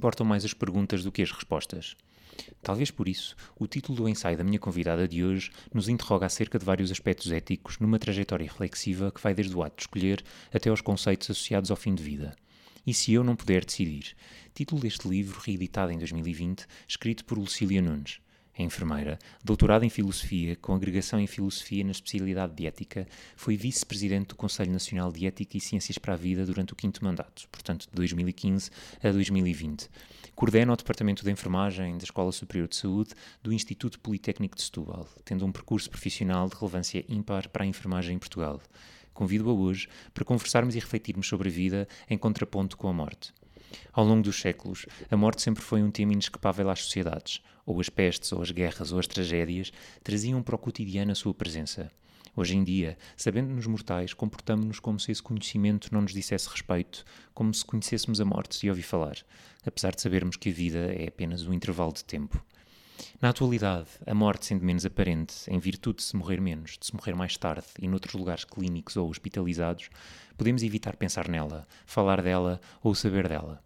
importam mais as perguntas do que as respostas. Talvez por isso, o título do ensaio da minha convidada de hoje nos interroga acerca de vários aspectos éticos numa trajetória reflexiva que vai desde o ato de escolher até aos conceitos associados ao fim de vida. E se eu não puder decidir? Título deste livro, reeditado em 2020, escrito por Lucília Nunes. É enfermeira, doutorada em Filosofia, com agregação em Filosofia na especialidade de Ética, foi vice-presidente do Conselho Nacional de Ética e Ciências para a Vida durante o quinto mandato, portanto de 2015 a 2020. Coordena o Departamento de Enfermagem da Escola Superior de Saúde do Instituto Politécnico de Setúbal, tendo um percurso profissional de relevância ímpar para a enfermagem em Portugal. Convido-a hoje para conversarmos e refletirmos sobre a vida em contraponto com a morte. Ao longo dos séculos, a morte sempre foi um tema inescapável às sociedades. Ou as pestes, ou as guerras, ou as tragédias traziam para o cotidiano a sua presença. Hoje em dia, sabendo-nos mortais, comportamos-nos como se esse conhecimento não nos dissesse respeito, como se conhecêssemos a morte e ouvir falar, apesar de sabermos que a vida é apenas um intervalo de tempo. Na atualidade, a morte sendo menos aparente, em virtude de se morrer menos, de se morrer mais tarde e noutros lugares clínicos ou hospitalizados, podemos evitar pensar nela, falar dela ou saber dela.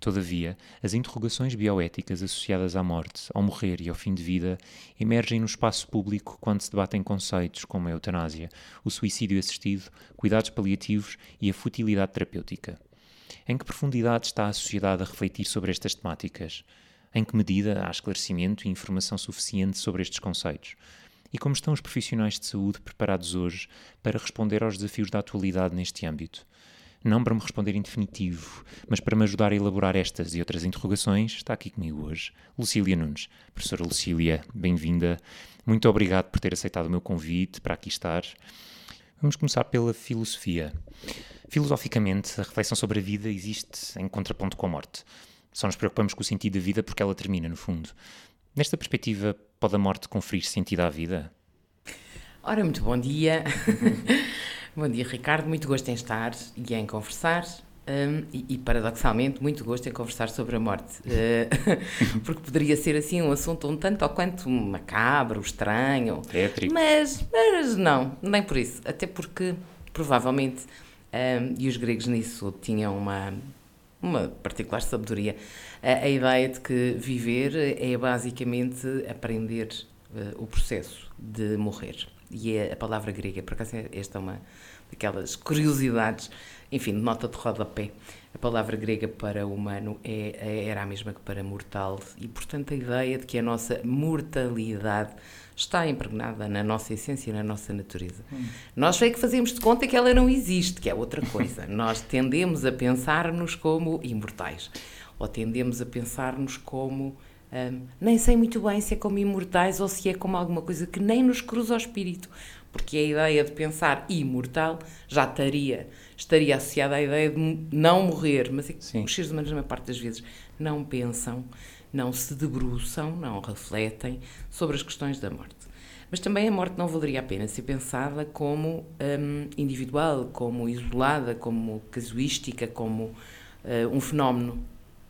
Todavia, as interrogações bioéticas associadas à morte, ao morrer e ao fim de vida emergem no espaço público quando se debatem conceitos como a eutanásia, o suicídio assistido, cuidados paliativos e a futilidade terapêutica. Em que profundidade está a sociedade a refletir sobre estas temáticas? Em que medida há esclarecimento e informação suficiente sobre estes conceitos? E como estão os profissionais de saúde preparados hoje para responder aos desafios da atualidade neste âmbito? Não para me responder em definitivo, mas para me ajudar a elaborar estas e outras interrogações, está aqui comigo hoje Lucília Nunes. Professora Lucília, bem-vinda. Muito obrigado por ter aceitado o meu convite para aqui estar. Vamos começar pela filosofia. Filosoficamente, a reflexão sobre a vida existe em contraponto com a morte. Só nos preocupamos com o sentido da vida porque ela termina, no fundo. Nesta perspectiva, pode a morte conferir sentido à vida? Ora, muito bom dia. bom dia, Ricardo. Muito gosto em estar e em conversar. Um, e, e, paradoxalmente, muito gosto em conversar sobre a morte. Uh, porque poderia ser assim um assunto um tanto ou quanto macabro, estranho. Tétrico. Mas, mas não, nem por isso. Até porque, provavelmente, um, e os gregos nisso tinham uma uma particular sabedoria, a, a, ideia de que viver é basicamente aprender uh, o processo de morrer. E é a palavra grega, por acaso esta é uma daquelas curiosidades, enfim, nota de rodapé. A palavra grega para humano é, é, era a mesma que para mortal, e portanto a ideia de que a nossa mortalidade está impregnada na nossa essência, na nossa natureza. Hum. Nós é que fazemos de conta que ela não existe, que é outra coisa. Nós tendemos a pensar-nos como imortais, ou tendemos a pensar-nos como. Hum, nem sei muito bem se é como imortais ou se é como alguma coisa que nem nos cruza ao espírito, porque a ideia de pensar imortal já estaria, estaria associada à ideia de não morrer, mas é que os seres humanos, na maior parte das vezes, não pensam não se debruçam, não refletem sobre as questões da morte. Mas também a morte não valeria a pena ser pensada como um, individual, como isolada, como casuística, como uh, um fenómeno.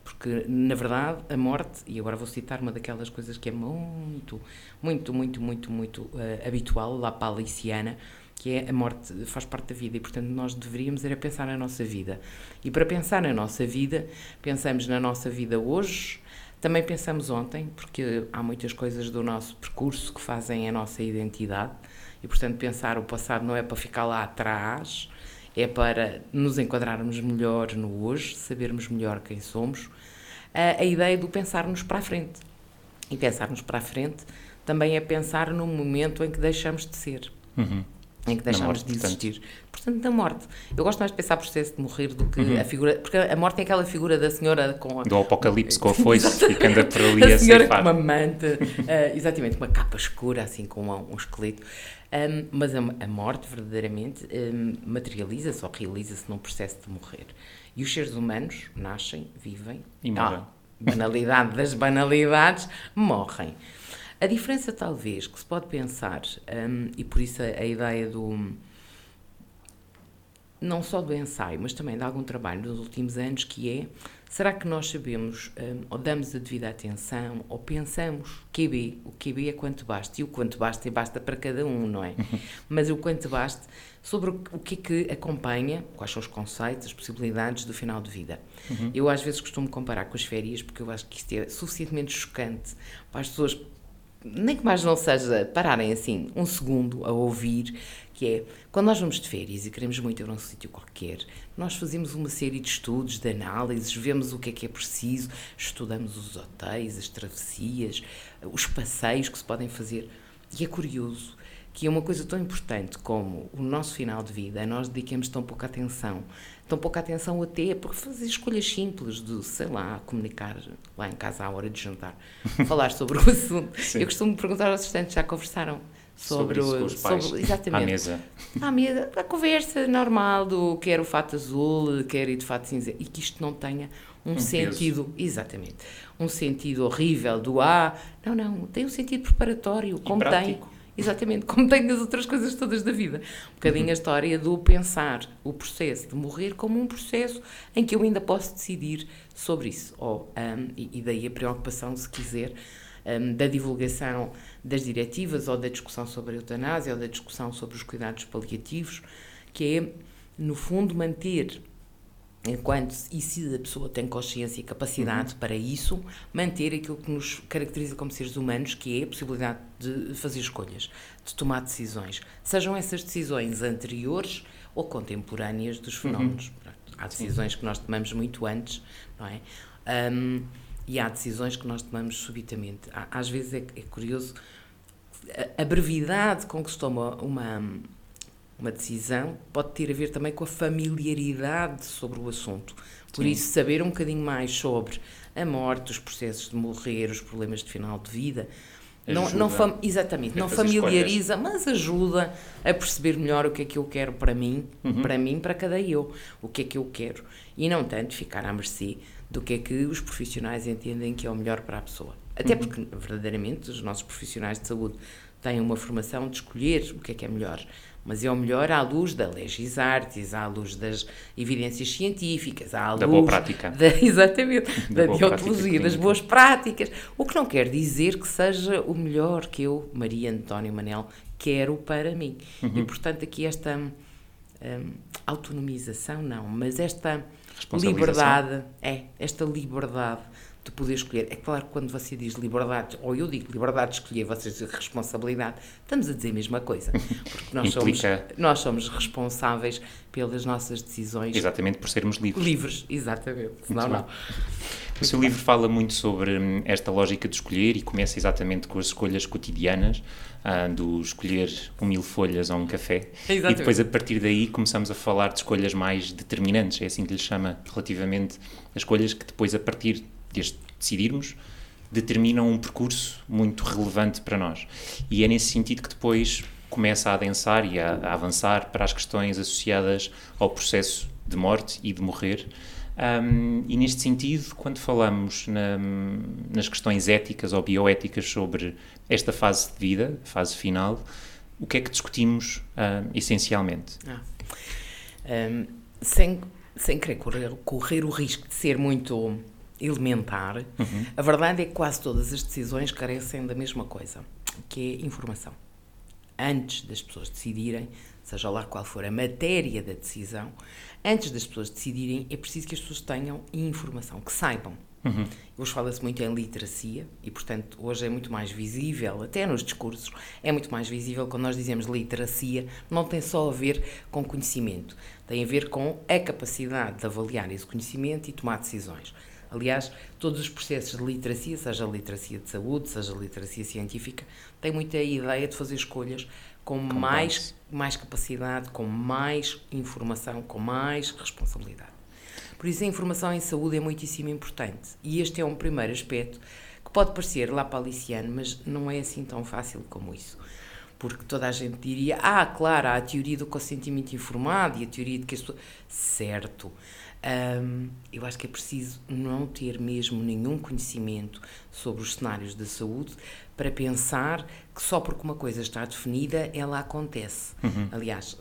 Porque, na verdade, a morte, e agora vou citar uma daquelas coisas que é muito, muito, muito, muito, muito uh, habitual, lá paliciana, que é a morte faz parte da vida e, portanto, nós deveríamos era pensar na nossa vida. E para pensar na nossa vida, pensamos na nossa vida hoje, também pensamos ontem, porque há muitas coisas do nosso percurso que fazem a nossa identidade e, portanto, pensar o passado não é para ficar lá atrás, é para nos enquadrarmos melhor no hoje, sabermos melhor quem somos. A, a ideia do pensarmos para a frente. E pensarmos para a frente também é pensar no momento em que deixamos de ser. Uhum em que deixamos morte, de existir. Portanto. portanto, da morte. Eu gosto mais de pensar processo de morrer do que uhum. a figura. Porque a morte é aquela figura da senhora com a. Do apocalipse com a foice e que anda por ali a, a senhora com uma manta, uh, exatamente, uma capa escura, assim, com um, um esqueleto. Um, mas a, a, morte, verdadeiramente, um, materializa-se ou realiza-se num processo de morrer. E os seres humanos nascem, vivem. E morrem. Ah, banalidade das banalidades, morrem. A diferença, talvez, que se pode pensar, um, e por isso a, a, ideia do. não só do ensaio, mas também de algum trabalho nos últimos anos, que é Será que nós sabemos, um, ou damos a devida atenção, ou pensamos QB? O QB é quanto basta, e o quanto basta é basta para cada um, não é? Mas o quanto basta sobre o que é que acompanha, quais são os conceitos, as possibilidades do final de vida. Uhum. Eu às vezes costumo comparar com as férias, porque eu acho que isto é suficientemente chocante para as pessoas nem que mais não seja pararem assim um segundo a ouvir, que é quando nós vamos de férias e queremos muito ir a um sítio qualquer, nós fazemos uma série de estudos, de análises, vemos o que é que é preciso, estudamos os hotéis, as travessias, os passeios que se podem fazer. E é curioso que é uma coisa tão importante como o nosso final de vida, nós dediquemos tão pouca atenção tão pouca atenção até por fazer escolhas simples de, sei lá, comunicar lá em casa à hora de jantar, falar sobre o assunto. Sim. Eu costumo perguntar aos assistentes, já conversaram sobre, sobre, isso, sobre exatamente à mesa à mesa a conversa normal do quer o fato azul quer ir de fato cinza e que isto não tenha um, um sentido peso. exatamente um sentido horrível do ah não não tem um sentido preparatório e como prático. tem Exatamente, como tem as outras coisas todas da vida. Um bocadinho uhum. a história do pensar o processo de morrer como um processo em que eu ainda posso decidir sobre isso. Ou, um, e, e, daí a preocupação, se quiser, um, da divulgação das diretivas ou da discussão sobre a eutanásia ou da discussão sobre os cuidados paliativos, que é, no fundo, manter enquanto e se a pessoa tem consciência e capacidade uhum. para isso, manter aquilo que nos caracteriza como seres humanos, que é a possibilidade de fazer escolhas, de tomar decisões, sejam essas decisões anteriores ou contemporâneas dos uhum. fenómenos. Uhum. Há decisões que nós tomamos muito antes, não é? Um, e há decisões que nós tomamos subitamente. Às vezes é, é curioso a, a brevidade com que se toma uma uma decisão pode ter a ver também com a familiaridade sobre o assunto. Por Sim. isso, saber um bocadinho mais sobre a morte, os processos de morrer, os problemas de final de vida, não, não exatamente, não familiariza, mas ajuda a perceber melhor o que é que eu quero para mim, uhum. para mim, para cada eu, o que é que eu quero. E não tanto ficar à mercê do que é que os profissionais entendem que é o melhor para a pessoa. Até uhum. porque, verdadeiramente, os nossos profissionais de saúde têm uma formação de escolher o que é que é melhor mas é o melhor à luz da legis artis, à luz das evidências científicas, à luz da boa prática. Da, exatamente, da, da deontologia, das boas práticas, o que não quer dizer que seja o melhor que eu, Maria António Manel, quero para mim. Uhum. E, portanto, aqui esta hum, autonomização, não, mas esta liberdade, é, esta liberdade de poder escolher. É claro que quando você diz liberdade, ou eu digo liberdade de escolher, vocês dizem responsabilidade, estamos a dizer a mesma coisa. Porque nós, somos, nós somos responsáveis pelas nossas decisões. Exatamente, por sermos livres. Livres, exatamente. Senão não. O seu livro fala muito sobre hum, esta lógica de escolher e começa exatamente com as escolhas cotidianas, ah, do escolher um mil folhas ou um café. Exatamente. E depois, a partir daí, começamos a falar de escolhas mais determinantes, é assim que lhe chama, relativamente a escolhas que depois, a partir de decidirmos, determinam um percurso muito relevante para nós. E é nesse sentido que depois começa a adensar e a, a avançar para as questões associadas ao processo de morte e de morrer. Um, e neste sentido, quando falamos na, nas questões éticas ou bioéticas sobre esta fase de vida, fase final, o que é que discutimos uh, essencialmente? Ah. Um, sem, sem querer correr, correr o risco de ser muito elementar, uhum. a verdade é que quase todas as decisões carecem da mesma coisa, que é informação. Antes das pessoas decidirem, seja lá qual for a matéria da decisão, antes das pessoas decidirem, é preciso que as pessoas tenham informação, que saibam. Uhum. Hoje fala-se muito em literacia e, portanto, hoje é muito mais visível, até nos discursos, é muito mais visível quando nós dizemos literacia, não tem só a ver com conhecimento, tem a ver com a capacidade de avaliar esse conhecimento e tomar decisões. Aliás, todos os processos de literacia, seja a literacia de saúde, seja a literacia científica, têm muita ideia de fazer escolhas com mais, mais capacidade, com mais informação, com mais responsabilidade. Por isso, a informação em saúde é muitíssimo importante. E este é um primeiro aspecto que pode parecer lá paliciano, mas não é assim tão fácil como isso. Porque toda a gente diria, ah, claro, há a teoria do consentimento informado e a teoria de que as pessoas... Certo, um, eu acho que é preciso não ter mesmo nenhum conhecimento sobre os cenários da saúde para pensar que só porque uma coisa está definida ela acontece. Uhum. Aliás,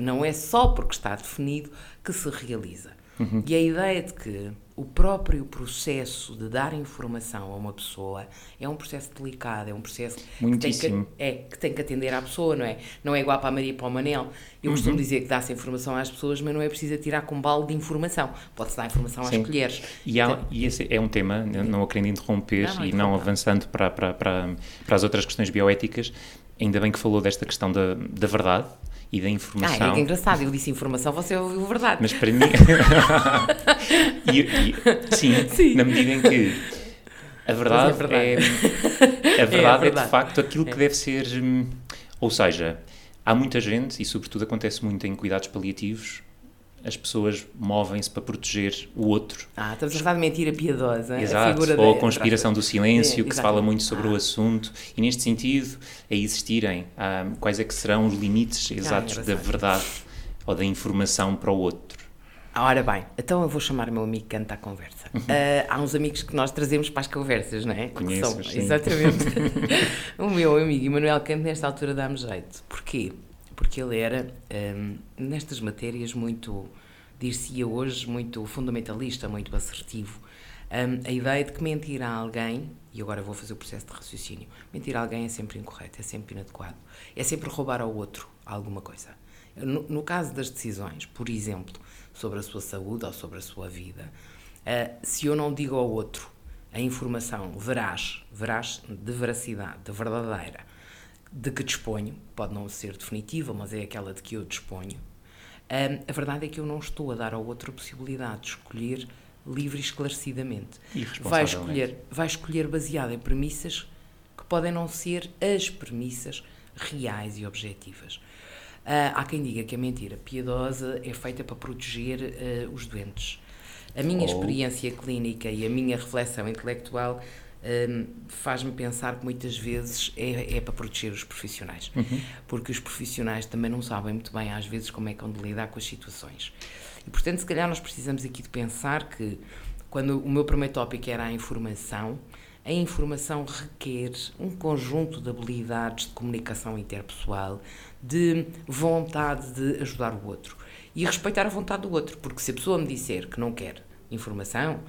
não é só porque está definido que se realiza. Uhum. E a ideia de que o próprio processo de dar informação a uma pessoa é um processo delicado, é um processo que tem que, é, que tem que atender à pessoa, não é? Não é igual para a Maria e para o Manel. Eu uhum. costumo dizer que dá-se informação às pessoas, mas não é preciso tirar com balde de informação. Pode-se dar informação Sim. às colheres. E, há, e esse é um tema, não a querendo interromper não, não e não avançando para, para, para, para as outras questões bioéticas, ainda bem que falou desta questão da, da verdade, e da informação. Ah, é, é engraçado, eu disse informação, você ouviu verdade. Mas para mim. e, e, sim, sim, na medida em que a verdade é, verdade. é, a verdade é, é, de facto aquilo que é. deve ser. Hum, ou seja, há muita gente, e sobretudo acontece muito em cuidados paliativos, as pessoas movem-se para proteger o outro. Ah, estamos a falar de mentira piedosa. Exato, a ou a conspiração do silêncio, é, que se fala muito sobre ah. o assunto, e neste sentido, a existirem, ah, quais é que serão os limites exatos ah, da verdade ou da informação para o outro. Ora bem, então eu vou chamar o meu amigo Canta à conversa. Uh, há uns amigos que nós trazemos para as conversas, não é? Conheço, sim. Exatamente. o meu amigo Emanuel Canto, nesta altura, dá-me jeito. Porquê? porque ele era, um, nestas matérias, muito, dir-se-ia hoje, muito fundamentalista, muito assertivo. Um, a ideia de que mentir a alguém, e agora vou fazer o processo de raciocínio, mentir a alguém é sempre incorreto, é sempre inadequado, é sempre roubar ao outro alguma coisa. No, no caso das decisões, por exemplo, sobre a sua saúde ou sobre a sua vida, uh, se eu não digo ao outro a informação veraz, veraz de veracidade, de verdadeira, de que disponho, pode não ser definitiva, mas é aquela de que eu disponho, um, a verdade é que eu não estou a dar ao outro a possibilidade de escolher livre e esclarecidamente. E vai escolher, vai escolher baseado em premissas que podem não ser as premissas reais e objetivas. Uh, há quem diga que a mentira piedosa é feita para proteger uh, os doentes. A minha oh. experiência clínica e a minha reflexão intelectual um, faz-me pensar que muitas vezes é, é para proteger os profissionais, uhum. porque os profissionais também não sabem muito bem, às vezes, como é que vão de lidar com as situações. E, portanto, se calhar nós precisamos aqui de pensar que, quando o meu primeiro tópico era a informação, a informação requer um conjunto de habilidades de comunicação interpessoal, de vontade de ajudar o outro e respeitar a vontade do outro, porque se a pessoa me disser que não quer informação,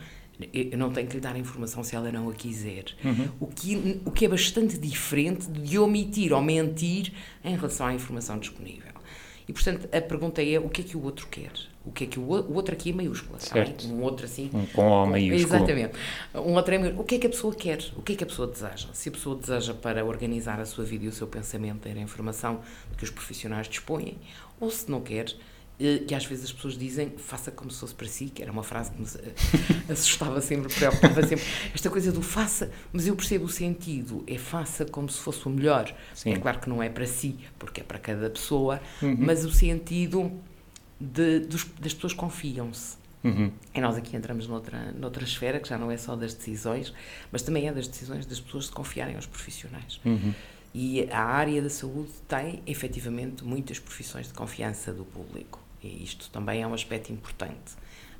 eu não tenho que lhe dar a informação se ela não a quiser. Uhum. O, que, o que é bastante diferente de omitir ou mentir em relação à informação disponível. E, portanto, a pergunta é o que é que o outro quer? O que é que o, o outro aqui é maiúsculo, certo. Um outro assim. Um com O maiúsculo. Exatamente. Um outro é maiúsculo. O que é que a pessoa quer? O que é que a pessoa deseja? Se a pessoa deseja para organizar a sua vida e o seu pensamento ter a informação que os profissionais dispõem, ou se não quer, que às vezes as pessoas dizem faça como se fosse para si, que era uma frase que me assustava sempre, preocupava sempre. Esta coisa do faça, mas eu percebo o sentido, é faça como se fosse o melhor. Sim. É claro que não é para si, porque é para cada pessoa, uhum. mas o sentido de, dos, das pessoas confiam-se. Uhum. E nós aqui entramos noutra, noutra esfera, que já não é só das decisões, mas também é das decisões das pessoas se confiarem aos profissionais. Uhum. E a área da saúde tem, efetivamente, muitas profissões de confiança do público. E isto também é um aspecto importante.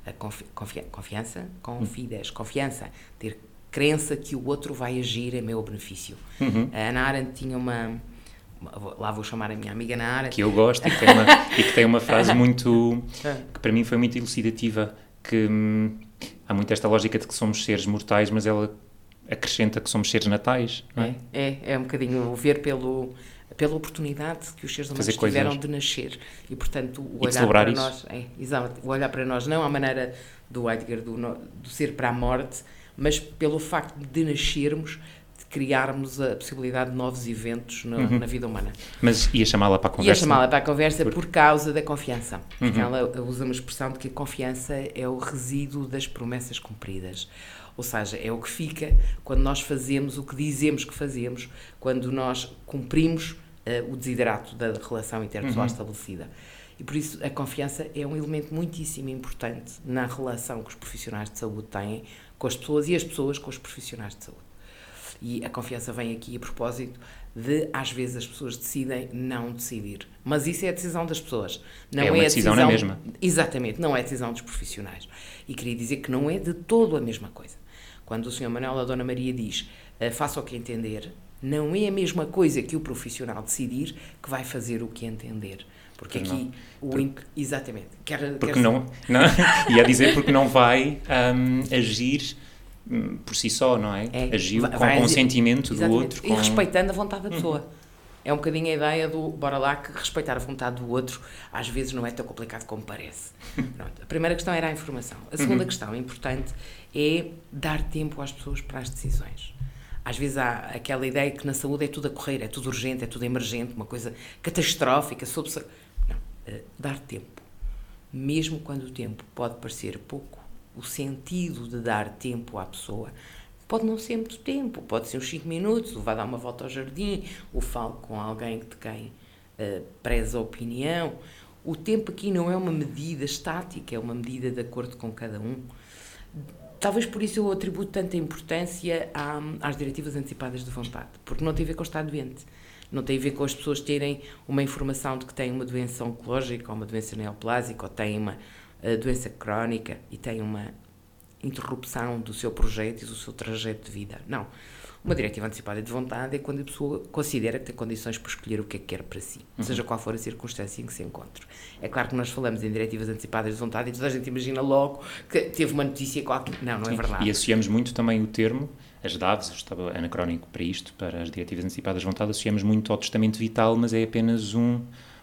A confi confi confiança, confides, confiança, ter crença que o outro vai agir a meu benefício. Uhum. A Ana Arendt tinha uma, lá vou chamar a minha amiga Ana Arendt. Que eu gosto e que tem uma, e que tem uma frase muito, que para mim foi muito elucidativa, que hum, há muito esta lógica de que somos seres mortais, mas ela acrescenta que somos seres natais, não é? É, é, é um bocadinho ver pelo pela oportunidade que os seres humanos tiveram de nascer. E, portanto, o olhar para isso. nós, é, exato, o olhar para nós não à maneira do Heidegger, do, do ser para a morte, mas pelo facto de nascermos, criarmos a possibilidade de novos eventos no, uhum. na vida humana. Mas ia chamá-la para a conversa? Ia chamá-la para a conversa por... por causa da confiança. Porque uhum. ela usa uma expressão de que a confiança é o resíduo das promessas cumpridas. Ou seja, é o que fica quando nós fazemos o que dizemos que fazemos, quando nós cumprimos uh, o desiderato da relação interpessoal uhum. estabelecida. E por isso a confiança é um elemento muitíssimo importante na relação que os profissionais de saúde têm com as pessoas e as pessoas com os profissionais de saúde. E a confiança vem aqui a propósito de, às vezes, as pessoas decidem não decidir. Mas isso é a decisão das pessoas. Não é uma é decisão, decisão na mesma. Exatamente, não é a decisão dos profissionais. E queria dizer que não é de todo a mesma coisa. Quando o Sr. Manuel a Dona Maria diz uh, faça o que entender, não é a mesma coisa que o profissional decidir que vai fazer o que entender. Porque aqui, o exatamente. Quer, porque quer não, não ia dizer porque não vai um, agir por si só, não é? É, Agiu vai- com vai consentimento do outro. E Com... Uhum. respeitando a vontade da pessoa. É um bocadinho a ideia do, bora lá, que respeitar a vontade do outro às vezes não é tão complicado como parece. Pronto. A primeira questão era a informação. A segunda Uhum. questão importante é dar tempo às pessoas para as decisões. Às vezes há aquela ideia que na saúde é tudo a correr, é tudo urgente, é tudo emergente, uma coisa catastrófica, sob Não, eh, dar tempo. Mesmo quando o tempo pode parecer pouco, o sentido de dar tempo à pessoa pode não ser muito tempo, pode ser uns 5 minutos, ou vai dar uma volta ao jardim, ou falo com alguém de quem eh, preza a opinião. O tempo aqui não é uma medida estática, é uma medida de acordo com cada um. Talvez por isso eu atribuo tanta importância à- às diretivas antecipadas de vontade, porque não tem a ver com estar doente, não tem a ver com as pessoas terem uma informação de que têm uma doença oncológica, ou uma doença neoplásica, ou têm uma doença crónica e têm uma interrupção do seu projeto e do seu trajeto de vida. Não. Uma diretiva antecipada de vontade é quando a pessoa considera que tem condições para escolher o que é que quer para si, seja qual for a circunstância em que se encontre. É claro que nós falamos em diretivas antecipadas de vontade e toda a gente imagina logo que teve uma notícia qualquer. Não, não é Sim, verdade. E associamos muito também o termo, as DAVs, eu estava anacrónico para isto, para as diretivas antecipadas de vontade, associamos muito ao testamento vital, mas é apenas um,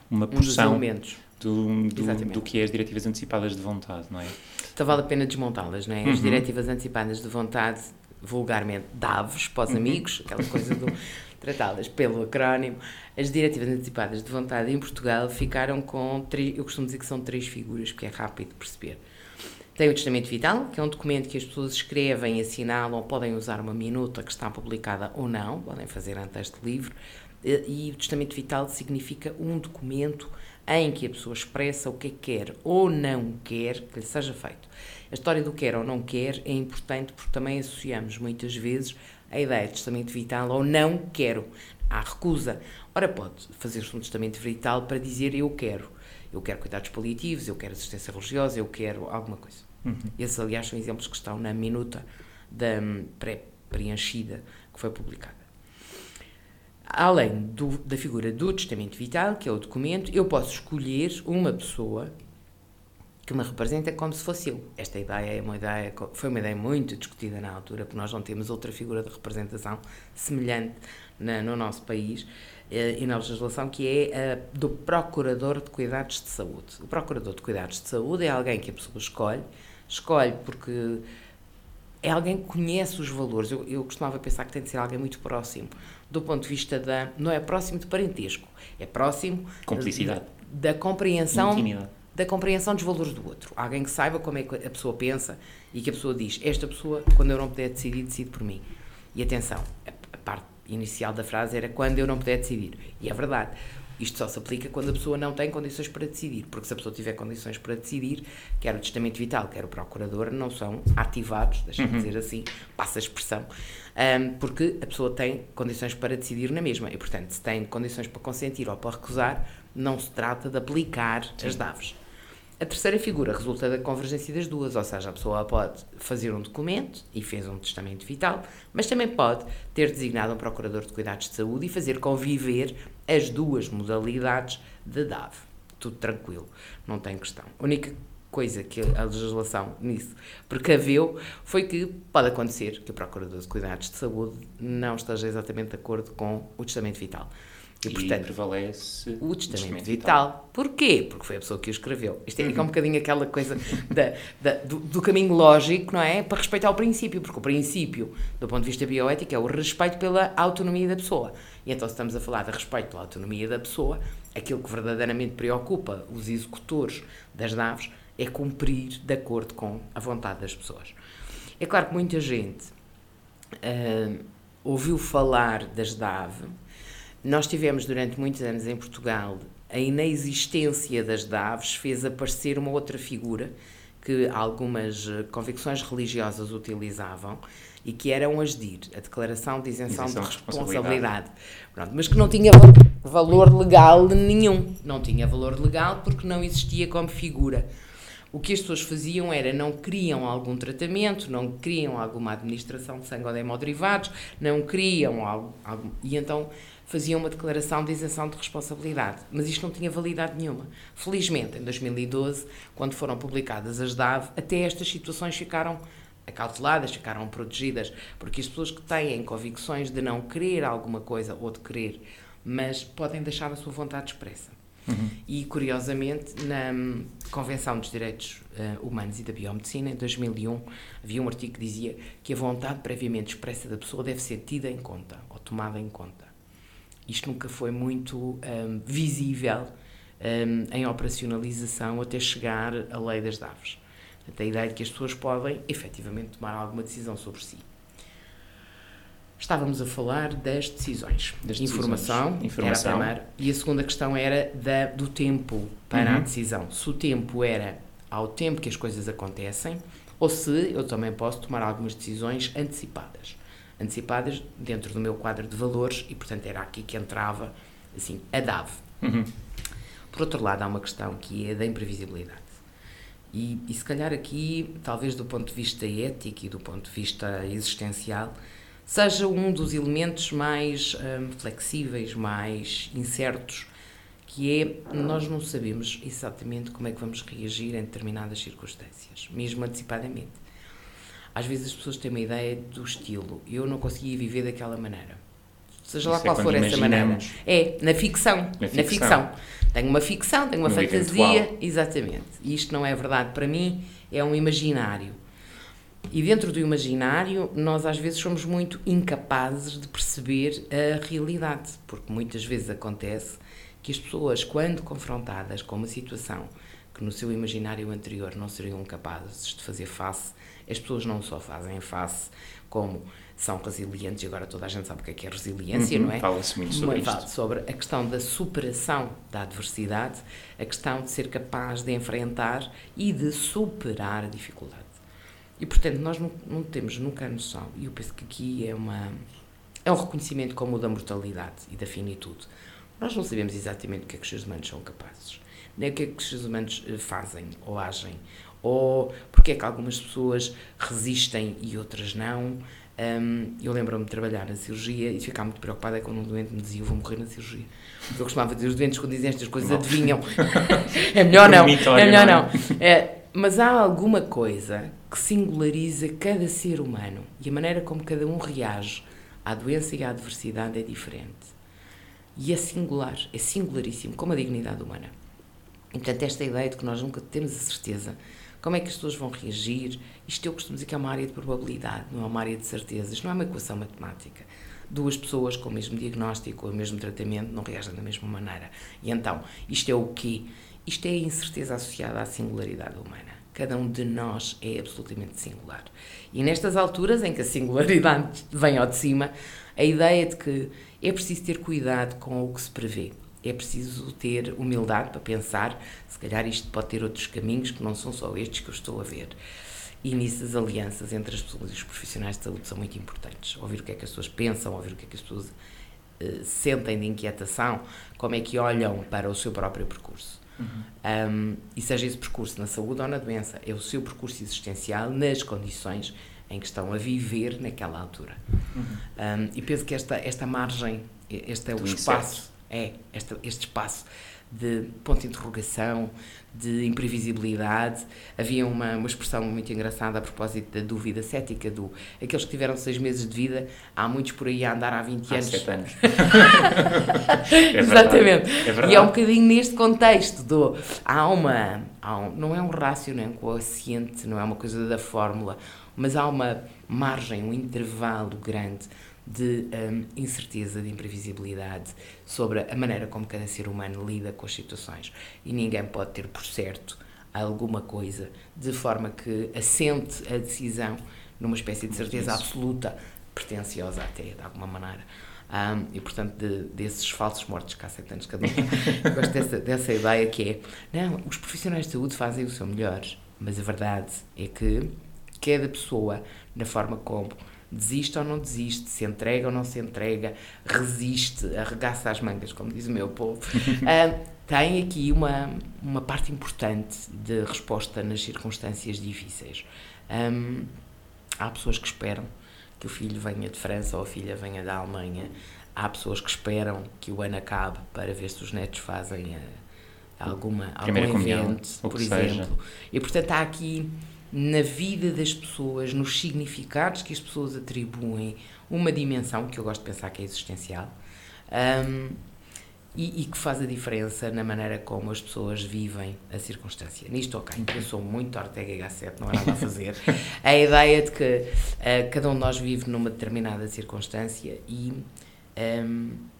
uma um dos porção elementos. Do, do, do que é as diretivas antecipadas de vontade, não é? Então vale a pena desmontá-las, não é? As diretivas antecipadas de vontade, vulgarmente DAVs, para os amigos, aquela coisa do tratá-las pelo acrónimo. As diretivas antecipadas de vontade em Portugal ficaram com três, eu costumo dizer que são três figuras, porque é rápido de perceber. Tem o Testamento Vital, que é um documento que as pessoas escrevem, assinalam, podem usar uma minuta que está publicada ou não, podem fazer antes deste livro. E e o Testamento Vital significa um documento em que a pessoa expressa o que que quer ou não quer que lhe seja feito. A história do quer ou não quer é importante porque também associamos muitas vezes a ideia de testamento vital ou não quero. Há recusa. Ora, pode fazer-se um testamento vital para dizer eu quero. Eu quero cuidados paliativos, eu quero assistência religiosa, eu quero alguma coisa. Esses, aliás, são exemplos que estão na minuta da hum, pré-preenchida que foi publicada. Além do- da figura do testamento vital, que é o documento, eu posso escolher uma pessoa que me representa como se fosse eu. Esta ideia é uma ideia, foi uma ideia muito discutida na altura, porque nós não temos outra figura de representação semelhante na- no nosso país eh, e na legislação, que é a do Procurador de Cuidados de Saúde. O Procurador de Cuidados de Saúde é alguém que a pessoa escolhe, escolhe porque é alguém que conhece os valores. Eu, eu costumava pensar que tem de ser alguém muito próximo, do ponto de vista da. Não é próximo de parentesco, é próximo Cumplicidade. da, da compreensão Intimidade. da compreensão dos valores do outro. Alguém que saiba como é que a pessoa pensa e que a pessoa diz: Esta pessoa, quando eu não puder decidir, decide por mim. E atenção, a, a parte inicial da frase era quando eu não puder decidir. E é verdade. Isto só se aplica quando a pessoa não tem condições para decidir, porque se a pessoa tiver condições para decidir, quer o testamento vital, quer o procurador, não são ativados, deixa-me dizer assim, passa a expressão, ahm, porque a pessoa tem condições para decidir na mesma. E, portanto, se tem condições para consentir ou para recusar, não se trata de aplicar as DAVs. A terceira figura resulta da convergência das duas, ou seja, a pessoa pode fazer um documento e fez um testamento vital, mas também pode ter designado um procurador de cuidados de saúde e fazer conviver as duas modalidades de DAV. Tudo tranquilo, não tem questão. A única coisa que a legislação nisso precaveu foi que pode acontecer que o procurador de cuidados de saúde não esteja exatamente de acordo com o testamento vital. E, prevalece o testamento vital. Porquê? Porque foi a pessoa que o escreveu. Isto é, é um bocadinho aquela coisa da, da- do, do caminho lógico, não é? Para respeitar o princípio, porque o princípio, do ponto de vista bioético, é o respeito pela autonomia da pessoa. E então, se estamos a falar de respeito pela autonomia da pessoa, aquilo que verdadeiramente preocupa os executores das naves é cumprir de acordo com a vontade das pessoas. É claro que muita gente ah, ouviu falar das DAV. Nós tivemos durante muitos anos em Portugal a inexistência das DAVs fez aparecer uma outra figura que algumas eh, convicções religiosas utilizavam e que eram as DIR, a Declaração de Isenção, Isenção de de Responsabilidade. Pronto, mas que não tinha va- valor legal nenhum. Não tinha valor legal porque não existia como figura. O que as pessoas faziam era não queriam algum tratamento, não queriam alguma administração de sangue ou de hemoderivados, não queriam algo, algo e então faziam uma declaração de isenção de responsabilidade. Mas isto não tinha validade nenhuma. Felizmente, em 2012, quando foram publicadas as DAV, até estas situações ficaram acauteladas, ficaram protegidas, porque as pessoas que têm convicções de não querer alguma coisa ou de querer, mas podem deixar a sua vontade expressa. Uhum. E, curiosamente, na Convenção dos Direitos uh, Humanos e da Biomedicina, em 2001, havia um artigo que dizia que a vontade previamente expressa da pessoa deve ser tida em conta, ou tomada em conta. Isto nunca foi muito um, visível um, em operacionalização até chegar à lei das DAVs. Portanto, a ideia de que as pessoas podem, efetivamente, tomar alguma decisão sobre si. Estávamos a falar das decisões. Das informação, decisões. Informação. Era a primeira. E a segunda questão era da, do tempo para uhum. a decisão. Se o tempo era ao tempo que as coisas acontecem, ou se eu também posso tomar algumas decisões antecipadas. Antecipadas dentro do meu quadro de valores e, portanto, era aqui que entrava assim, a DAV. Uhum. Por outro lado, há uma questão que é da imprevisibilidade. E, e se calhar aqui, talvez do ponto de vista ético e do ponto de vista existencial, seja um dos elementos mais hum, flexíveis, mais incertos, que é nós não sabemos exatamente como é que vamos reagir em determinadas circunstâncias, mesmo antecipadamente. Às vezes as pessoas têm uma ideia do estilo, eu não conseguia viver daquela maneira. Seja lá Isso é qual é for essa maneira. É, na ficção, na ficção. Na ficção. Tenho uma ficção, tenho uma no fantasia, exatamente. E isto não é verdade para mim, é um imaginário. E dentro do imaginário, nós às vezes somos muito incapazes de perceber a realidade, porque muitas vezes acontece que as pessoas, quando confrontadas com uma situação que no seu imaginário anterior não seriam capazes de fazer face, as pessoas não só fazem face, como são resilientes, e agora toda a gente sabe o que é, que é resiliência, uhum, não é? Fala-se muito sobre isto. Sobre a questão da superação da adversidade, a questão de ser capaz de enfrentar e de superar a dificuldade. E, portanto, nós não, não temos nunca a noção, e eu penso que aqui é, uma, é um reconhecimento como o da mortalidade e da finitude. Nós não sabemos exatamente o que é que os seres humanos são capazes, nem o que é que os seres humanos eh, fazem ou agem, ou porque é que algumas pessoas resistem e outras não. Um, eu lembro-me de trabalhar na cirurgia e ficar muito preocupada quando um doente me dizia: Eu vou morrer na cirurgia. Porque eu costumava dizer: Os doentes, quando dizem estas coisas, adivinham. é melhor não. É melhor não. É, mas há alguma coisa que singulariza cada ser humano e a maneira como cada um reage à doença e à adversidade é diferente. E é singular, é singularíssimo, como a dignidade humana. E, portanto, esta ideia de que nós nunca temos a certeza como é que as pessoas vão reagir, isto eu costumo dizer que é uma área de probabilidade, não é uma área de certezas, não é uma equação matemática. Duas pessoas com o mesmo diagnóstico, o mesmo tratamento, não reagem da mesma maneira. E então, isto é o quê? Isto é a incerteza associada à singularidade humana. Cada um de nós é absolutamente singular. E nestas alturas em que a singularidade vem ao de cima, a ideia de que é preciso ter cuidado com o que se prevê. É preciso ter humildade para pensar, se calhar isto pode ter outros caminhos que não são só estes que eu estou a ver. E nisso as alianças entre as pessoas e os profissionais de saúde são muito importantes. Ouvir o que é que as pessoas pensam, ouvir o que é que as pessoas uh, sentem de inquietação, como é que olham para o seu próprio percurso. Uhum. Um, e seja esse percurso na saúde ou na doença, é o seu percurso existencial nas condições em que estão a viver naquela altura. Uhum. Um, e penso que esta, esta margem, este é o espaço, é este, este espaço de ponto de interrogação, de imprevisibilidade. Havia uma, uma expressão muito engraçada a propósito da dúvida cética, do aqueles que tiveram seis meses de vida, há muitos por aí a andar há 20 anos. Há anos. é Exatamente. É e é um bocadinho neste contexto do há uma há um, não é um rácio, não é um coeficiente, não é uma coisa da fórmula, mas há uma margem, um intervalo grande de um, incerteza, de imprevisibilidade sobre a maneira como cada ser humano lida com as situações. E ninguém pode ter por certo alguma coisa de forma que assente a decisão numa espécie de certeza absoluta, pretenciosa até, de alguma maneira. Um, e, portanto, de, desses falsos mortos que há sete anos cada um. Gosto dessa, dessa ideia que é, não, os profissionais de saúde fazem o seu melhor, mas a verdade é que cada pessoa, na forma como desiste ou não desiste, se entrega ou não se entrega, resiste, arregaça as mangas, como diz o meu povo. uh, tem aqui uma, uma parte importante de resposta nas circunstâncias difíceis. Um, há pessoas que esperam que o filho venha de França ou a filha venha da Alemanha. Há pessoas que esperam que o ano acabe para ver se os netos fazem uh, alguma, algum evento, por exemplo. Seja. E portanto há aqui na vida das pessoas, nos significados que as pessoas atribuem, uma dimensão que eu gosto de pensar que é existencial um, e, e, que faz a diferença na maneira como as pessoas vivem a circunstância. Nisto, ok, eu sou muito Ortega e Gasset, não há nada a fazer. a ideia de que uh, cada um de nós vive numa determinada circunstância e. Um,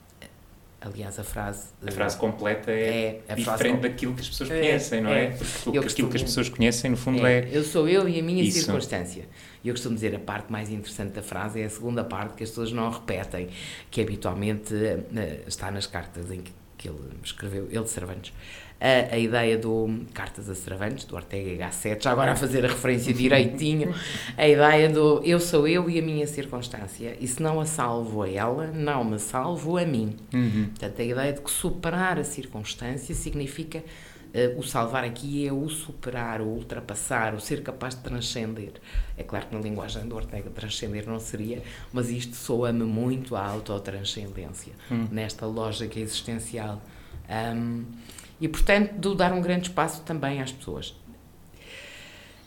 Aliás, a frase. A frase completa é, é diferente daquilo que as pessoas é, conhecem, não é? é? Porque aquilo que as pessoas conhecem, no fundo, é. é eu sou eu e a minha isso. circunstância. E eu costumo dizer a parte mais interessante da frase é a segunda parte que as pessoas não repetem, que habitualmente uh, está nas cartas em que, que ele escreveu, ele de Cervantes a, a ideia do Cartas a Cervantes, do Ortega Gasset, já agora a fazer a referência direitinho, a ideia do eu sou eu e a minha circunstância, e se não a salvo a ela, não me salvo a mim. Uhum. Portanto, a ideia de que superar a circunstância significa Uh, o salvar aqui é o superar, o ultrapassar, o ser capaz de transcender. É claro que na linguagem do Ortega transcender não seria, mas isto soa-me muito à autotranscendência, hum. nesta lógica existencial. Um, e, portanto, de dar um grande espaço também às pessoas.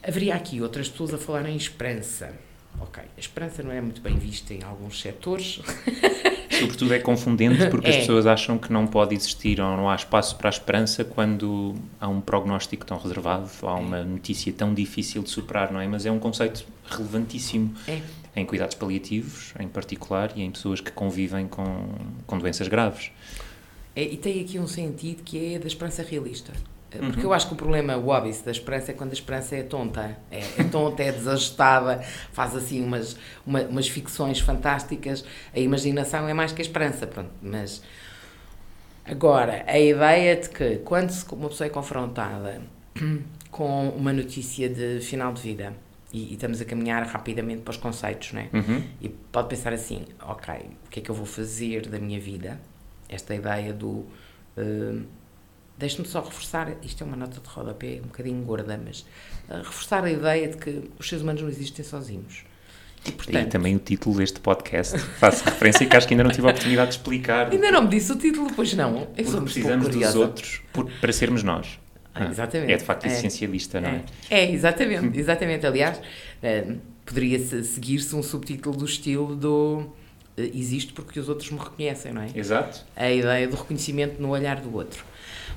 Haveria aqui outras pessoas a falar em esperança. Ok, a esperança não é muito bem vista em alguns setores. Sobretudo é confundente porque é. as pessoas acham que não pode existir ou não há espaço para a esperança quando há um prognóstico tão reservado há uma é. notícia tão difícil de superar, não é? Mas é um conceito relevantíssimo é. em cuidados paliativos, em particular, e em pessoas que convivem com, com doenças graves. É, e tem aqui um sentido que é da esperança realista. É, porque uhum. eu acho que o problema, o óbvio da esperança é quando a esperança é tonta. É, é tonta, é desajustada, faz assim umas, uma, umas ficções fantásticas. A imaginação é mais que a esperança. Pronto. Mas agora, a ideia de que quando uma pessoa é confrontada com uma notícia de final de vida e, e estamos a caminhar rapidamente para os conceitos, não é? Uhum. E pode pensar assim: ok, o que é que eu vou fazer da minha vida? Esta ideia do. Uh, Deixe-me só reforçar, isto é uma nota de rodapé um bocadinho gorda, mas uh, reforçar a ideia de que os seres humanos não existem sozinhos. E, portanto, e também o título deste podcast faz referência que acho que ainda não tive a oportunidade de explicar. Ainda não me disse o título, pois não. Eu sou precisamos dos outros por, para sermos nós. Ah, exatamente. É de facto é, essencialista, não é? É, é exatamente. exatamente. Aliás, uh, poderia seguir-se um subtítulo do estilo do eh, existe porque os outros me reconhecem, não é? Exato. A ideia do reconhecimento no olhar do outro.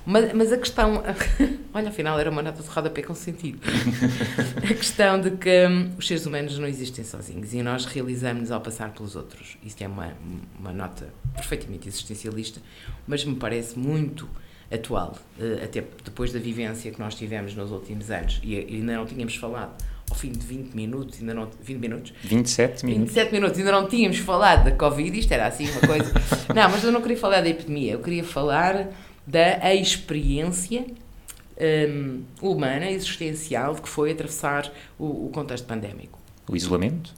Mas, mas a questão, olha, afinal era uma nota de rodapé com sentido. a questão de que hum, os seres humanos não existem sozinhos e nós realizamos ao passar pelos outros. Isto é uma, uma nota perfeitamente existencialista, mas me parece muito atual, eh, até depois da vivência que nós tivemos nos últimos anos e ainda não tínhamos falado ao fim de 20 minutos, ainda não. 20 minutos? 27 minutos. 27 minutos, ainda não tínhamos falado da Covid, isto era assim uma coisa. não, mas eu não queria falar da epidemia, eu queria falar da experiência um, humana, existencial, de que foi atravessar o, o contexto pandémico. O isolamento?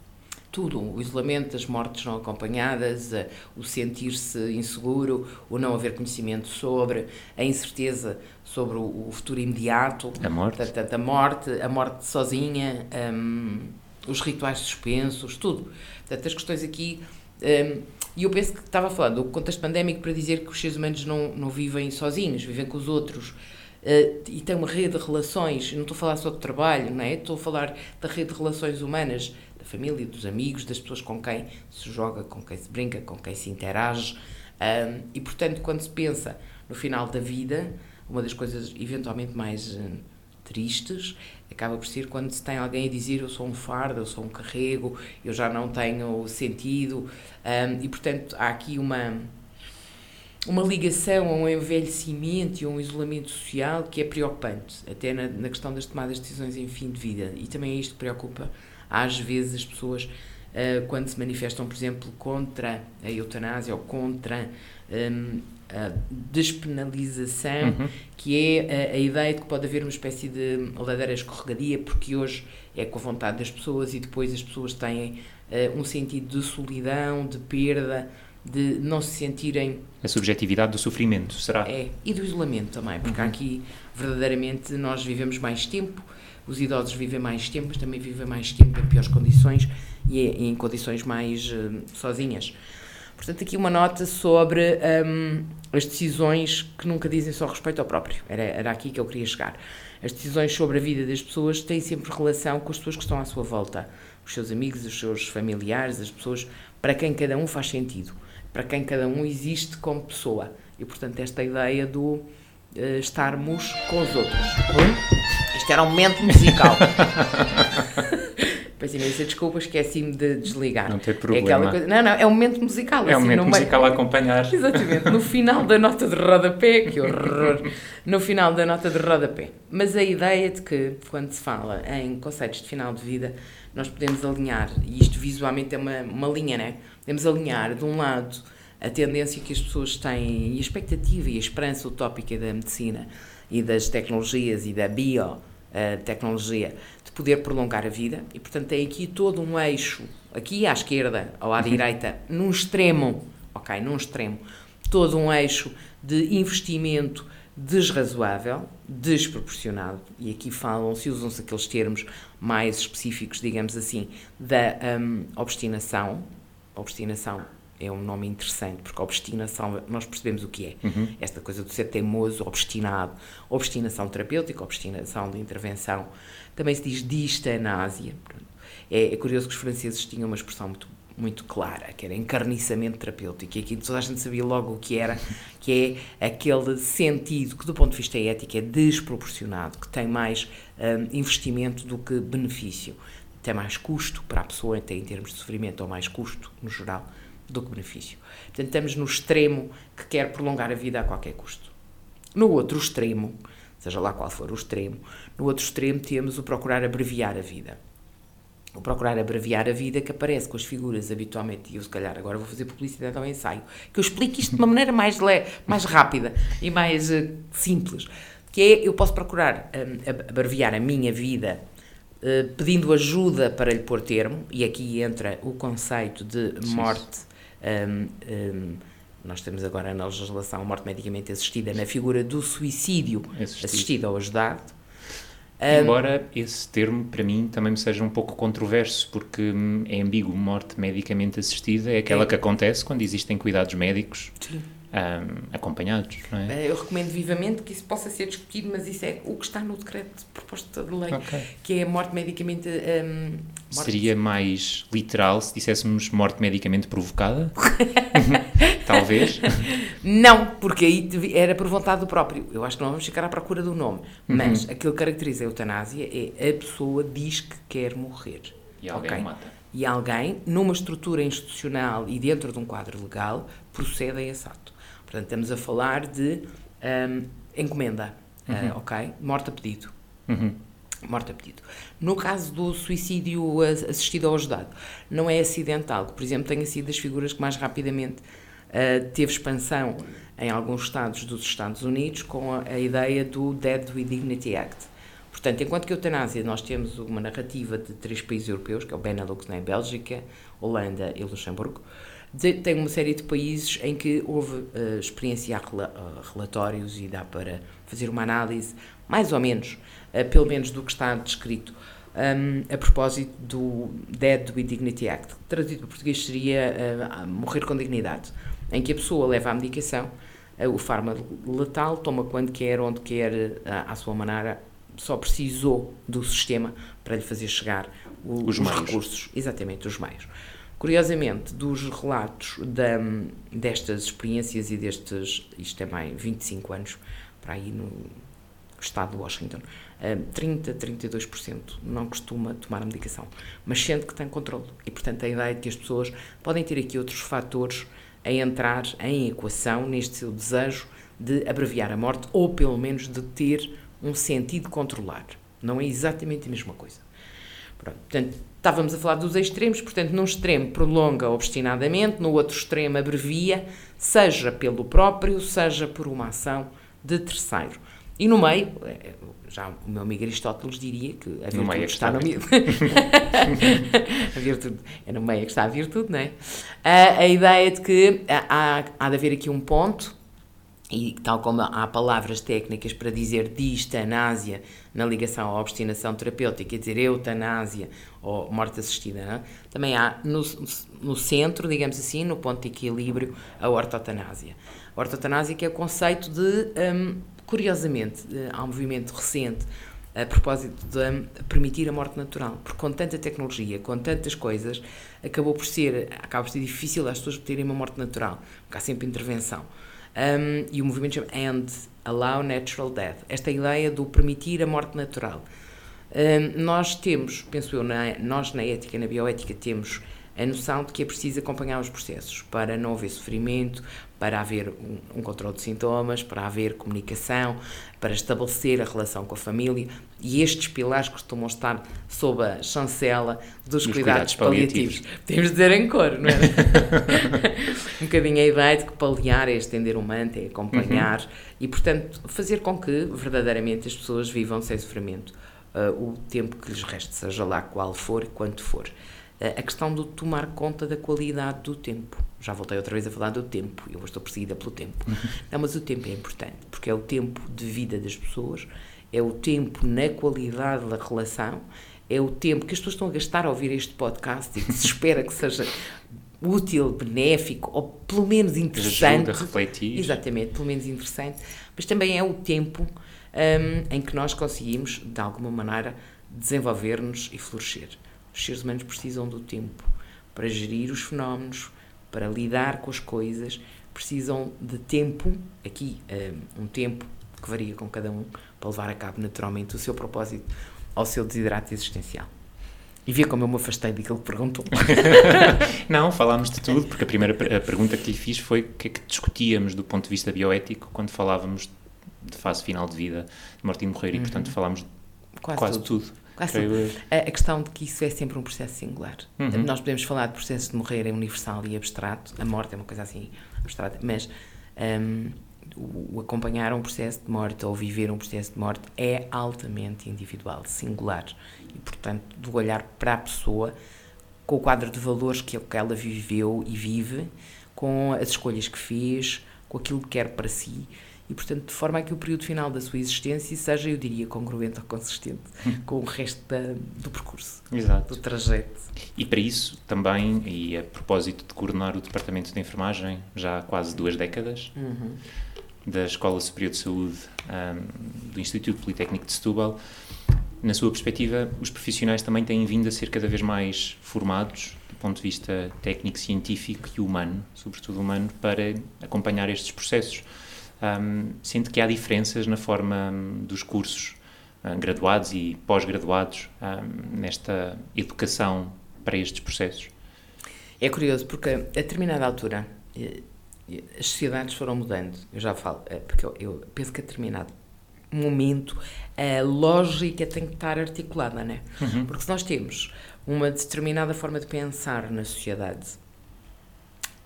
Tudo, o isolamento, as mortes não acompanhadas, o sentir-se inseguro, o não haver conhecimento sobre, a incerteza sobre o, futuro imediato, a morte, portanto, a morte, a morte sozinha, um, os rituais suspensos, tudo. Portanto, as questões aqui. Um, e eu penso que estava a falar do contexto pandémico para dizer que os seres humanos não, não vivem sozinhos, vivem com os outros. Uh, e tem uma rede de relações, não estou a falar só de trabalho, não é? estou a falar da rede de relações humanas, da família, dos amigos, das pessoas com quem se joga, com quem se brinca, com quem se interage. Um, e, portanto, quando se pensa no final da vida, uma das coisas eventualmente mais uh, tristes acaba por ser quando se tem alguém a dizer eu sou um fardo, eu sou um carrego, eu já não tenho sentido. Um, e, portanto, há aqui uma uma ligação a um envelhecimento e a um isolamento social que é preocupante, até na, na questão das tomadas de decisões em fim de vida. E também é isto preocupa às vezes as pessoas uh, quando se manifestam, por exemplo, contra a eutanásia ou contra um, a despenalização, uhum. que é a, a, ideia de que pode haver uma espécie de ladeira escorregadia, porque hoje é com a vontade das pessoas e depois as pessoas têm uh, um sentido de solidão, de perda, de não se sentirem. A subjetividade do sofrimento, será? É, e do isolamento também, porque uhum. aqui verdadeiramente nós vivemos mais tempo, os idosos vivem mais tempo, mas também vivem mais tempo em piores condições e em condições mais uh, sozinhas. Portanto, aqui uma nota sobre um, as decisões que nunca dizem só respeito ao próprio. Era, era aqui que eu queria chegar. As decisões sobre a vida das pessoas têm sempre relação com as pessoas que estão à sua volta. Os seus amigos, os seus familiares, as pessoas para quem cada um faz sentido, para quem cada um existe como pessoa. E, portanto, esta ideia do uh, estarmos com os outros. Oi? Isto era um momento musical. Peço imensa desculpa, esqueci-me de desligar. Não tem problema. É coisa, não, não, é um momento musical. É assim, um momento musical meio... a acompanhar. Exatamente, no final da nota de rodapé, que horror, no final da nota de rodapé. Mas a ideia de que, quando se fala em conceitos de final de vida, nós podemos alinhar, e isto visualmente é uma, uma linha, né? Podemos alinhar, de um lado, a tendência que as pessoas têm, e a expectativa e a esperança utópica da medicina e das tecnologias e da biotecnologia, poder prolongar a vida e, portanto, tem aqui todo um eixo, aqui à esquerda ou à uhum. direita, num extremo, ok, num extremo, todo um eixo de investimento desrazoável, desproporcionado, e aqui falam-se, usam-se aqueles termos mais específicos, digamos assim, da um, obstinação, obstinação é um nome interessante, porque obstinação, nós percebemos o que é. Uhum. Esta coisa de ser teimoso, obstinado, obstinação terapêutica, obstinação de intervenção. Também se diz distanásia. É, é curioso que os franceses tinham uma expressão muito, muito clara, que era encarniçamento terapêutico, e aqui toda a gente sabia logo o que era, que é aquele sentido que, do ponto de vista ético, é desproporcionado, que tem mais um, investimento do que benefício. Tem mais custo para a pessoa, tem em termos de sofrimento, ou mais custo, no geral, do que benefício. Portanto, estamos no extremo que quer prolongar a vida a qualquer custo. No outro extremo, seja lá qual for o extremo, no outro extremo temos o procurar abreviar a vida. O procurar abreviar a vida que aparece com as figuras habitualmente, e eu se calhar agora vou fazer publicidade ao ensaio, que eu explique isto de uma maneira mais, le mais rápida e mais uh, simples, que é, eu posso procurar um, abreviar a minha vida uh, pedindo ajuda para lhe pôr termo, e aqui entra o conceito de morte um, nós temos agora na legislação a morte medicamente assistida na figura do suicídio assistido, assistido ou ajudado. Embora esse termo, para mim, também me seja um pouco controverso, porque hum, é ambíguo. Morte medicamente assistida é aquela é. que acontece quando existem cuidados médicos. Sim um, acompanhados. É? Eh, eu recomendo vivamente que isso possa ser discutido, mas isso é o que está no decreto de proposta de lei, okay. que é a morte medicamente. Um, morte... Seria mais literal se disséssemos morte medicamente provocada? Talvez. Não, porque aí era por vontade do próprio. Eu acho que não vamos ficar à procura do nome. Uhum. Mas aquilo que caracteriza a eutanásia é a pessoa diz que quer morrer. E alguém okay? mata. E alguém, numa estrutura institucional e dentro de um quadro legal, procede a esse ato. Portanto, estamos a falar de um, encomenda, uhum. uh, ok? Morte a pedido. Uhum. Morte a pedido. No caso do suicídio assistido ou ajudado, não é acidental, que, por exemplo, tenha sido das figuras que mais rapidamente uh, teve expansão em alguns estados dos Estados Unidos com a, a ideia do Dead with Dignity Act. Portanto, enquanto que a eutanásia nós temos uma narrativa de três países europeus, que é o Benelux na Bélgica, Holanda e Luxemburgo, tem uma série de países em que houve uh, experiência, uh, relatórios e dá para fazer uma análise, mais ou menos, uh, pelo menos do que está descrito, um, a propósito do Dead with Dignity Act. Traduzido para português seria morrer com dignidade, em que a pessoa leva a medicação, o fármaco letal, toma quando quer, onde quer, à sua maneira, só precisou do sistema para lhe fazer chegar o, os, os recursos, exatamente, os meios. Curiosamente, dos relatos da, destas experiências e destes, isto é mais 25 anos, para aí no estado de Washington, 30, eh, 32% não costuma tomar a medicação, mas sente que tem controle. E, portanto, a ideia é que as pessoas podem ter aqui outros fatores a entrar em equação neste seu desejo de abreviar a morte ou, pelo menos, de ter um sentido de controlar. Não é exatamente a mesma coisa. Pronto, portanto, Estávamos a falar dos extremos, portanto, num extremo prolonga obstinadamente, no outro extremo abrevia, seja pelo próprio, seja por uma ação de terceiro. E no meio, eh, já o meu amigo Aristóteles diria que a virtude meio é que está, está no meio. a virtude, é no meio é que está a virtude, não é? A, a ideia de que há, há de haver aqui um ponto, e tal como há palavras técnicas para dizer distanásia na ligação à obstinação terapêutica, quer dizer eutanásia ou morte assistida, é? também há no, no centro, digamos assim, no ponto de equilíbrio, a ortotanásia. A ortotanásia que é o conceito de, um, curiosamente, há um movimento recente a propósito de hum, permitir a morte natural, porque com tanta tecnologia, com tantas coisas, acabou por ser, acaba por ser difícil as pessoas terem uma morte natural, porque há sempre intervenção. Um, e o movimento chama End, Allow Natural Death. Esta ideia do permitir a morte natural. Um, nós temos, penso eu, na, nós na ética, na bioética, temos a noção de que é preciso acompanhar os processos para não haver sofrimento, para haver um, um controle de sintomas, para haver comunicação, para estabelecer a relação com a família e estes pilares costumam estar sob a chancela dos cuidados, cuidados, paliativos. paliativos. Temos de dizer em cor, não é? um bocadinho a ideia de que paliar é estender o manto, é acompanhar uhum. e, portanto, fazer com que verdadeiramente as pessoas vivam sem sofrimento uh, o tempo que lhes reste, seja lá qual for e quanto for a questão de tomar conta da qualidade do tempo. Já voltei outra vez a falar do tempo, eu estou perseguida pelo tempo. Não, mas o tempo é importante, porque é o tempo de vida das pessoas, é o tempo na qualidade da relação, é o tempo que as pessoas estão a gastar a ouvir este podcast e que se espera que seja útil, benéfico ou pelo menos interessante. Ajuda a refletir. Exatamente, pelo menos interessante, mas também é o tempo um, em que nós conseguimos, de alguma maneira, desenvolver-nos e florescer. Os seres humanos precisam do tempo para gerir os fenómenos, para lidar com as coisas, precisam de tempo, aqui um, um tempo que varia com cada um, para levar a cabo naturalmente o seu propósito ao seu desidrato existencial. E vê como eu me afastei daquilo que perguntou. Não, falámos de tudo, porque a primeira a pergunta que lhe fiz foi o que é que discutíamos do ponto de vista bioético quando falávamos de fase final de vida, de morte e morrer, uhum. e portanto falámos quase, quase tudo. tudo. A, a, questão de que isso é sempre um processo singular. Uhum. Nós podemos falar de processo de morrer é universal e abstrato, a morte é uma coisa assim abstrata, mas um, o, o acompanhar um processo de morte ou viver um processo de morte é altamente individual, singular. E, portanto, do olhar para a pessoa com o quadro de valores que ela viveu e vive, com as escolhas que fez, com aquilo que quer para si e, portanto, de forma a que o período final da sua existência seja, eu diria, congruente ou consistente hum. com o resto da, do percurso, Exato. do trajeto. E para isso também, e a propósito de coordenar o Departamento de Enfermagem já há quase duas décadas, uhum. da Escola Superior de Saúde um, do Instituto Politécnico de Setúbal, na sua perspectiva, os profissionais também têm vindo a ser cada vez mais formados do ponto de vista técnico, científico e humano, sobretudo humano, para acompanhar estes processos um, sinto que há diferenças na forma um, dos cursos um, graduados e pós-graduados nesta educação para estes processos. É curioso porque a determinada altura eh, as sociedades foram mudando. Eu já falo, eh, porque eu, eu penso que a determinado momento a lógica tem que estar articulada, né? Uhum. Porque se nós temos uma determinada forma de pensar na sociedade,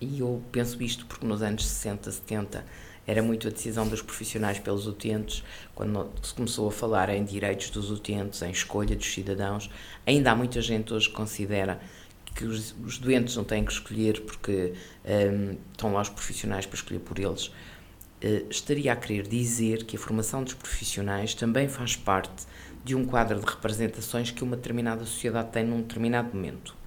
e eu penso isto porque nos anos 60, 70 era muito a decisão dos profissionais pelos utentes, quando se começou a falar em direitos dos utentes, em escolha dos cidadãos. Ainda há muita gente hoje que considera que os, os doentes não têm que escolher porque um, estão lá os profissionais para escolher por eles. Uh, estaria a querer dizer que a formação dos profissionais também faz parte de um quadro de representações que uma determinada sociedade tem num determinado momento.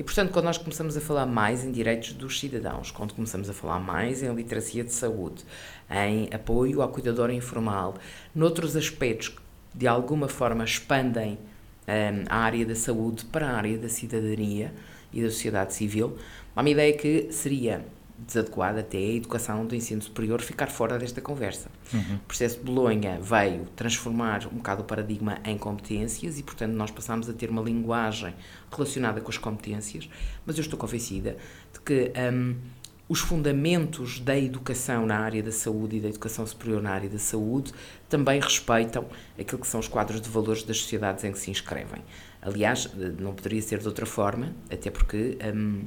E, portanto, quando nós começamos a falar mais em direitos dos cidadãos, quando começamos a falar mais em literacia de saúde, em apoio ao cuidador informal, noutros aspectos que de alguma forma expandem um, a área da saúde para a área da cidadania e da sociedade civil, uma ideia que seria desadequada até a educação do ensino superior ficar fora desta conversa. Uhum. O processo de Bolonha veio transformar um bocado o paradigma em competências e, portanto, nós passamos a ter uma linguagem relacionada com as competências, mas eu estou convencida de que um, os fundamentos da educação na área da saúde e da educação superior na área da saúde também respeitam aquilo que são os quadros de valores das sociedades em que se inscrevem. Aliás, não poderia ser de outra forma, até porque um,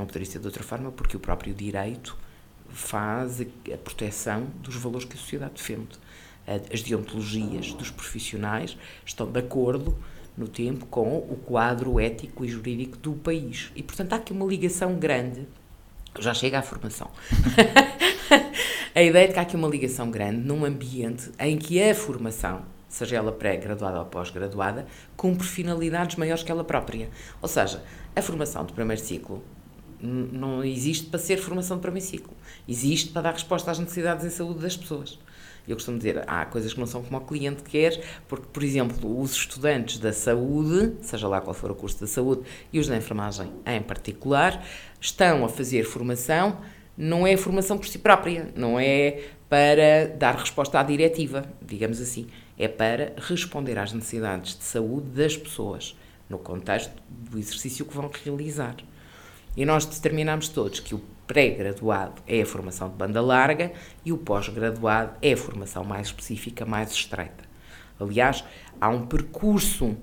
não poderia ser de outra forma, porque o próprio direito faz a proteção dos valores que a sociedade defende. as deontologias dos profissionais estão de acordo no tempo com o quadro ético e jurídico do país. E, portanto, há aqui uma ligação grande. Já chega à formação. a ideia de que há aqui uma ligação grande num ambiente em que a formação, seja ela pré-graduada ou pós-graduada, cumpre finalidades maiores que ela própria. Ou seja, a formação do primeiro ciclo não existe para ser formação de primeiro ciclo. Existe para dar resposta às necessidades em saúde das pessoas. Eu costumo dizer, há coisas que não são como o cliente quer, porque, por exemplo, os estudantes da saúde, seja lá qual for o curso da saúde, e os da enfermagem em particular, estão a fazer formação, não é formação por si própria, não é para dar resposta à diretiva, digamos assim, é para responder às necessidades de saúde das pessoas, no contexto do exercício que vão realizar. E nós determinamos todos que o pré-graduado é a formação de banda larga e o pós-graduado é a formação mais específica, mais estreita. Aliás, há um percurso uh,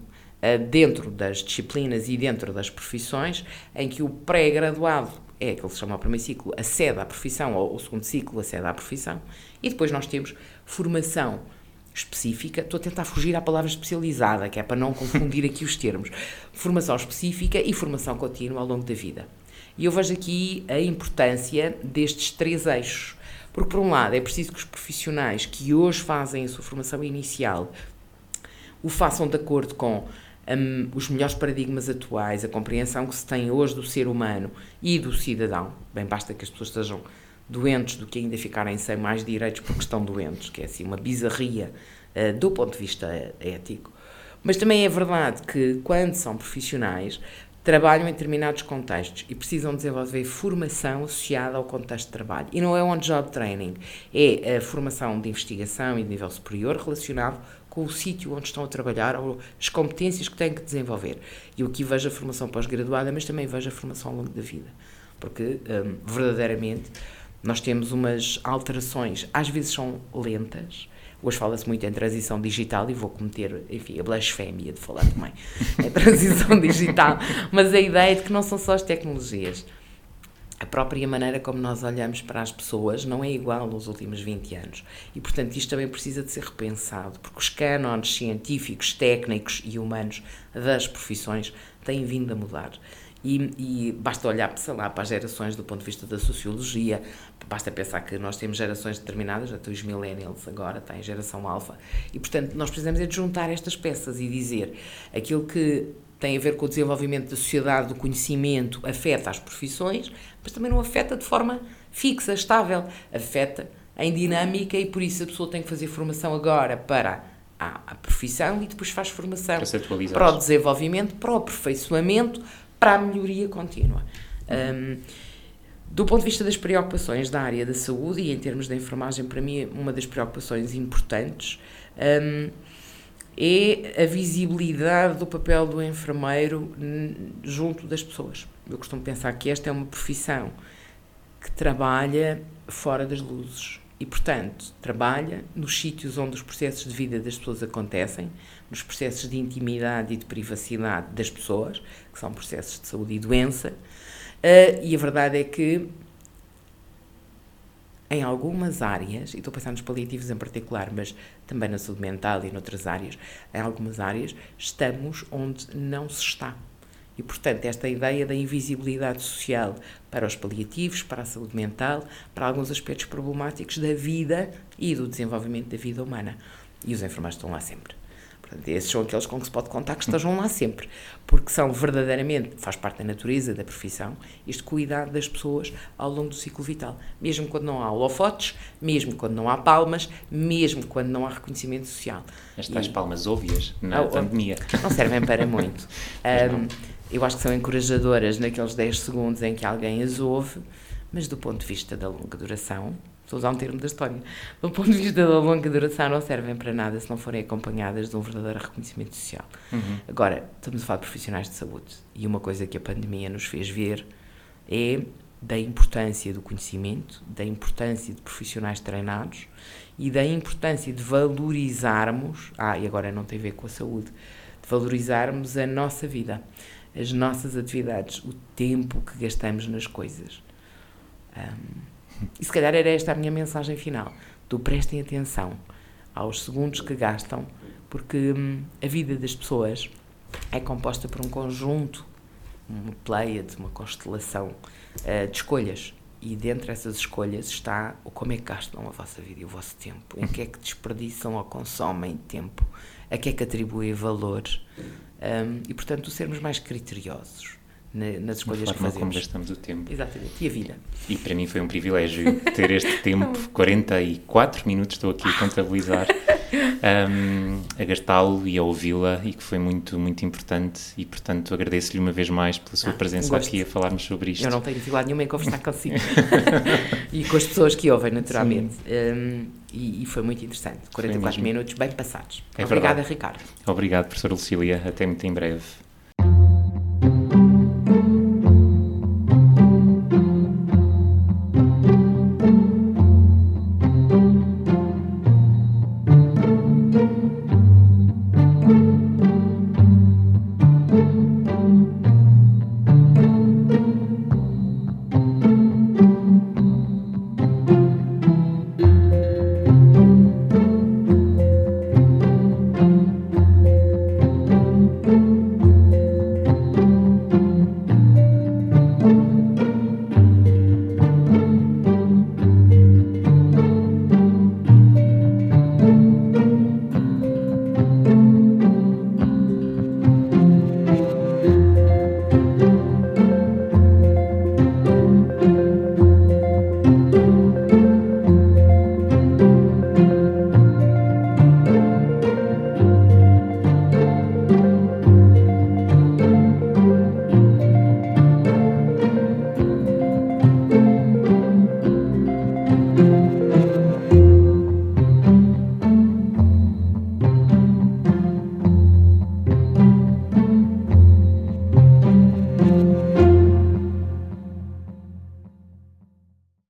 dentro das disciplinas e dentro das profissões em que o pré-graduado é aquele que se chama o primeiro ciclo, acede à profissão, ou o segundo ciclo acede à profissão, e depois nós temos formação específica, estou a tentar fugir à palavra especializada, que é para não confundir aqui os termos, formação específica e formação contínua ao longo da vida. E eu vejo aqui a importância destes três eixos. Porque, por um lado, é preciso que os profissionais que hoje fazem a sua formação inicial o façam de acordo com um, os melhores paradigmas atuais, a compreensão que se tem hoje do ser humano e do cidadão. Bem, basta que as pessoas estejam doentes do que ainda ficarem sem mais direitos porque estão doentes, que é assim uma bizarria uh, do ponto de vista ético. Mas também é verdade que, quando são profissionais, trabalham em determinados contextos e precisam desenvolver formação associada ao contexto de trabalho. E não é on-job training, é a formação de investigação e de nível superior relacionado com o sítio onde estão a trabalhar ou as competências que têm que desenvolver. E aqui vejo a formação pós-graduada, mas também vejo a formação ao longo da vida. Porque, um, verdadeiramente, nós temos umas alterações, às vezes são lentas, Hoje fala-se muito em transição digital e vou cometer, enfim, a blasfémia de falar também em transição digital, mas a ideia de que não são só as tecnologias. A própria maneira como nós olhamos para as pessoas não é igual nos últimos 20 anos. E, portanto, isto também precisa de ser repensado, porque os cânones científicos, técnicos e humanos das profissões têm vindo a mudar. E, e, basta olhar, sei lá, para as gerações do ponto de vista da sociologia, basta pensar que nós temos gerações determinadas, até os millennials agora, tem geração alfa, e portanto nós precisamos é de juntar estas peças e dizer aquilo que tem a ver com o desenvolvimento da sociedade, do conhecimento, afeta as profissões, mas também não afeta de forma fixa, estável, afeta em dinâmica e por isso a pessoa tem que fazer formação agora para a, a profissão e depois faz formação para, para o desenvolvimento, para o aperfeiçoamento, para a melhoria contínua. Um, do ponto de vista das preocupações da área da saúde e em termos da enfermagem, para mim, uma das preocupações importantes um, é a visibilidade do papel do enfermeiro junto das pessoas. Eu costumo pensar que esta é uma profissão que trabalha fora das luzes e, portanto, trabalha nos sítios onde os processos de vida das pessoas acontecem, nos processos de intimidade e de privacidade das pessoas, que são processos de saúde e doença, uh, e a verdade é que em algumas áreas, e estou pensando nos paliativos em particular, mas também na saúde mental e noutras áreas, em algumas áreas estamos onde não se está. E, portanto, esta ideia da invisibilidade social para os paliativos, para a saúde mental, para alguns aspectos problemáticos da vida e do desenvolvimento da vida humana. E os enfermeiros estão lá sempre. Portanto, esses são aqueles com que se pode contar que estejam lá sempre, porque são verdadeiramente, faz parte da natureza da profissão, este cuidar das pessoas ao longo do ciclo vital. Mesmo quando não há holofotes, mesmo quando não há palmas, mesmo quando não há reconhecimento social. Estas e, palmas óbvias na pandemia. Não servem para muito. um, eu acho que são encorajadoras naqueles 10 segundos em que alguém as ouve, mas do ponto de vista da longa duração, Estou a usar um termo da história. Do ponto de vista da longa duração, não servem para nada se não forem acompanhadas de um verdadeiro reconhecimento social. Uhum. Agora, estamos a falar de profissionais de saúde e uma coisa que a pandemia nos fez ver é da importância do conhecimento, da importância de profissionais treinados e da importância de valorizarmos, ah, e agora não tem a ver com a saúde, de valorizarmos a nossa vida, as nossas atividades, o tempo que gastamos nas coisas. Um, e se calhar era esta a minha mensagem final. Do prestem atenção aos segundos que gastam, porque hum, a vida das pessoas é composta por um conjunto, uma pleiade, uma constelação uh, de escolhas. E dentro dessas escolhas está o como é que gastam a vossa vida e o vosso tempo, em que é que desperdiçam ou consomem tempo, a que é que atribuem valor. Um, e, portanto, sermos mais criteriosos nas escolhas que fazemos. como gastamos o tempo. Exatamente. E a vida. E para mim foi um privilégio ter este tempo, 44 minutos estou aqui a contabilizar, um, a gastá-lo e a ouvi-la e que foi muito, muito importante e, portanto, agradeço-lhe uma vez mais pela sua ah, presença aqui a falarmos sobre isto. Eu não tenho dificuldade nenhuma em conversar consigo e com as pessoas que ouvem, naturalmente. Um, e, e, foi muito interessante. 44 minutos bem passados. É Obrigada, verdade. Ricardo. Obrigado, professora Lucília. Até muito em breve.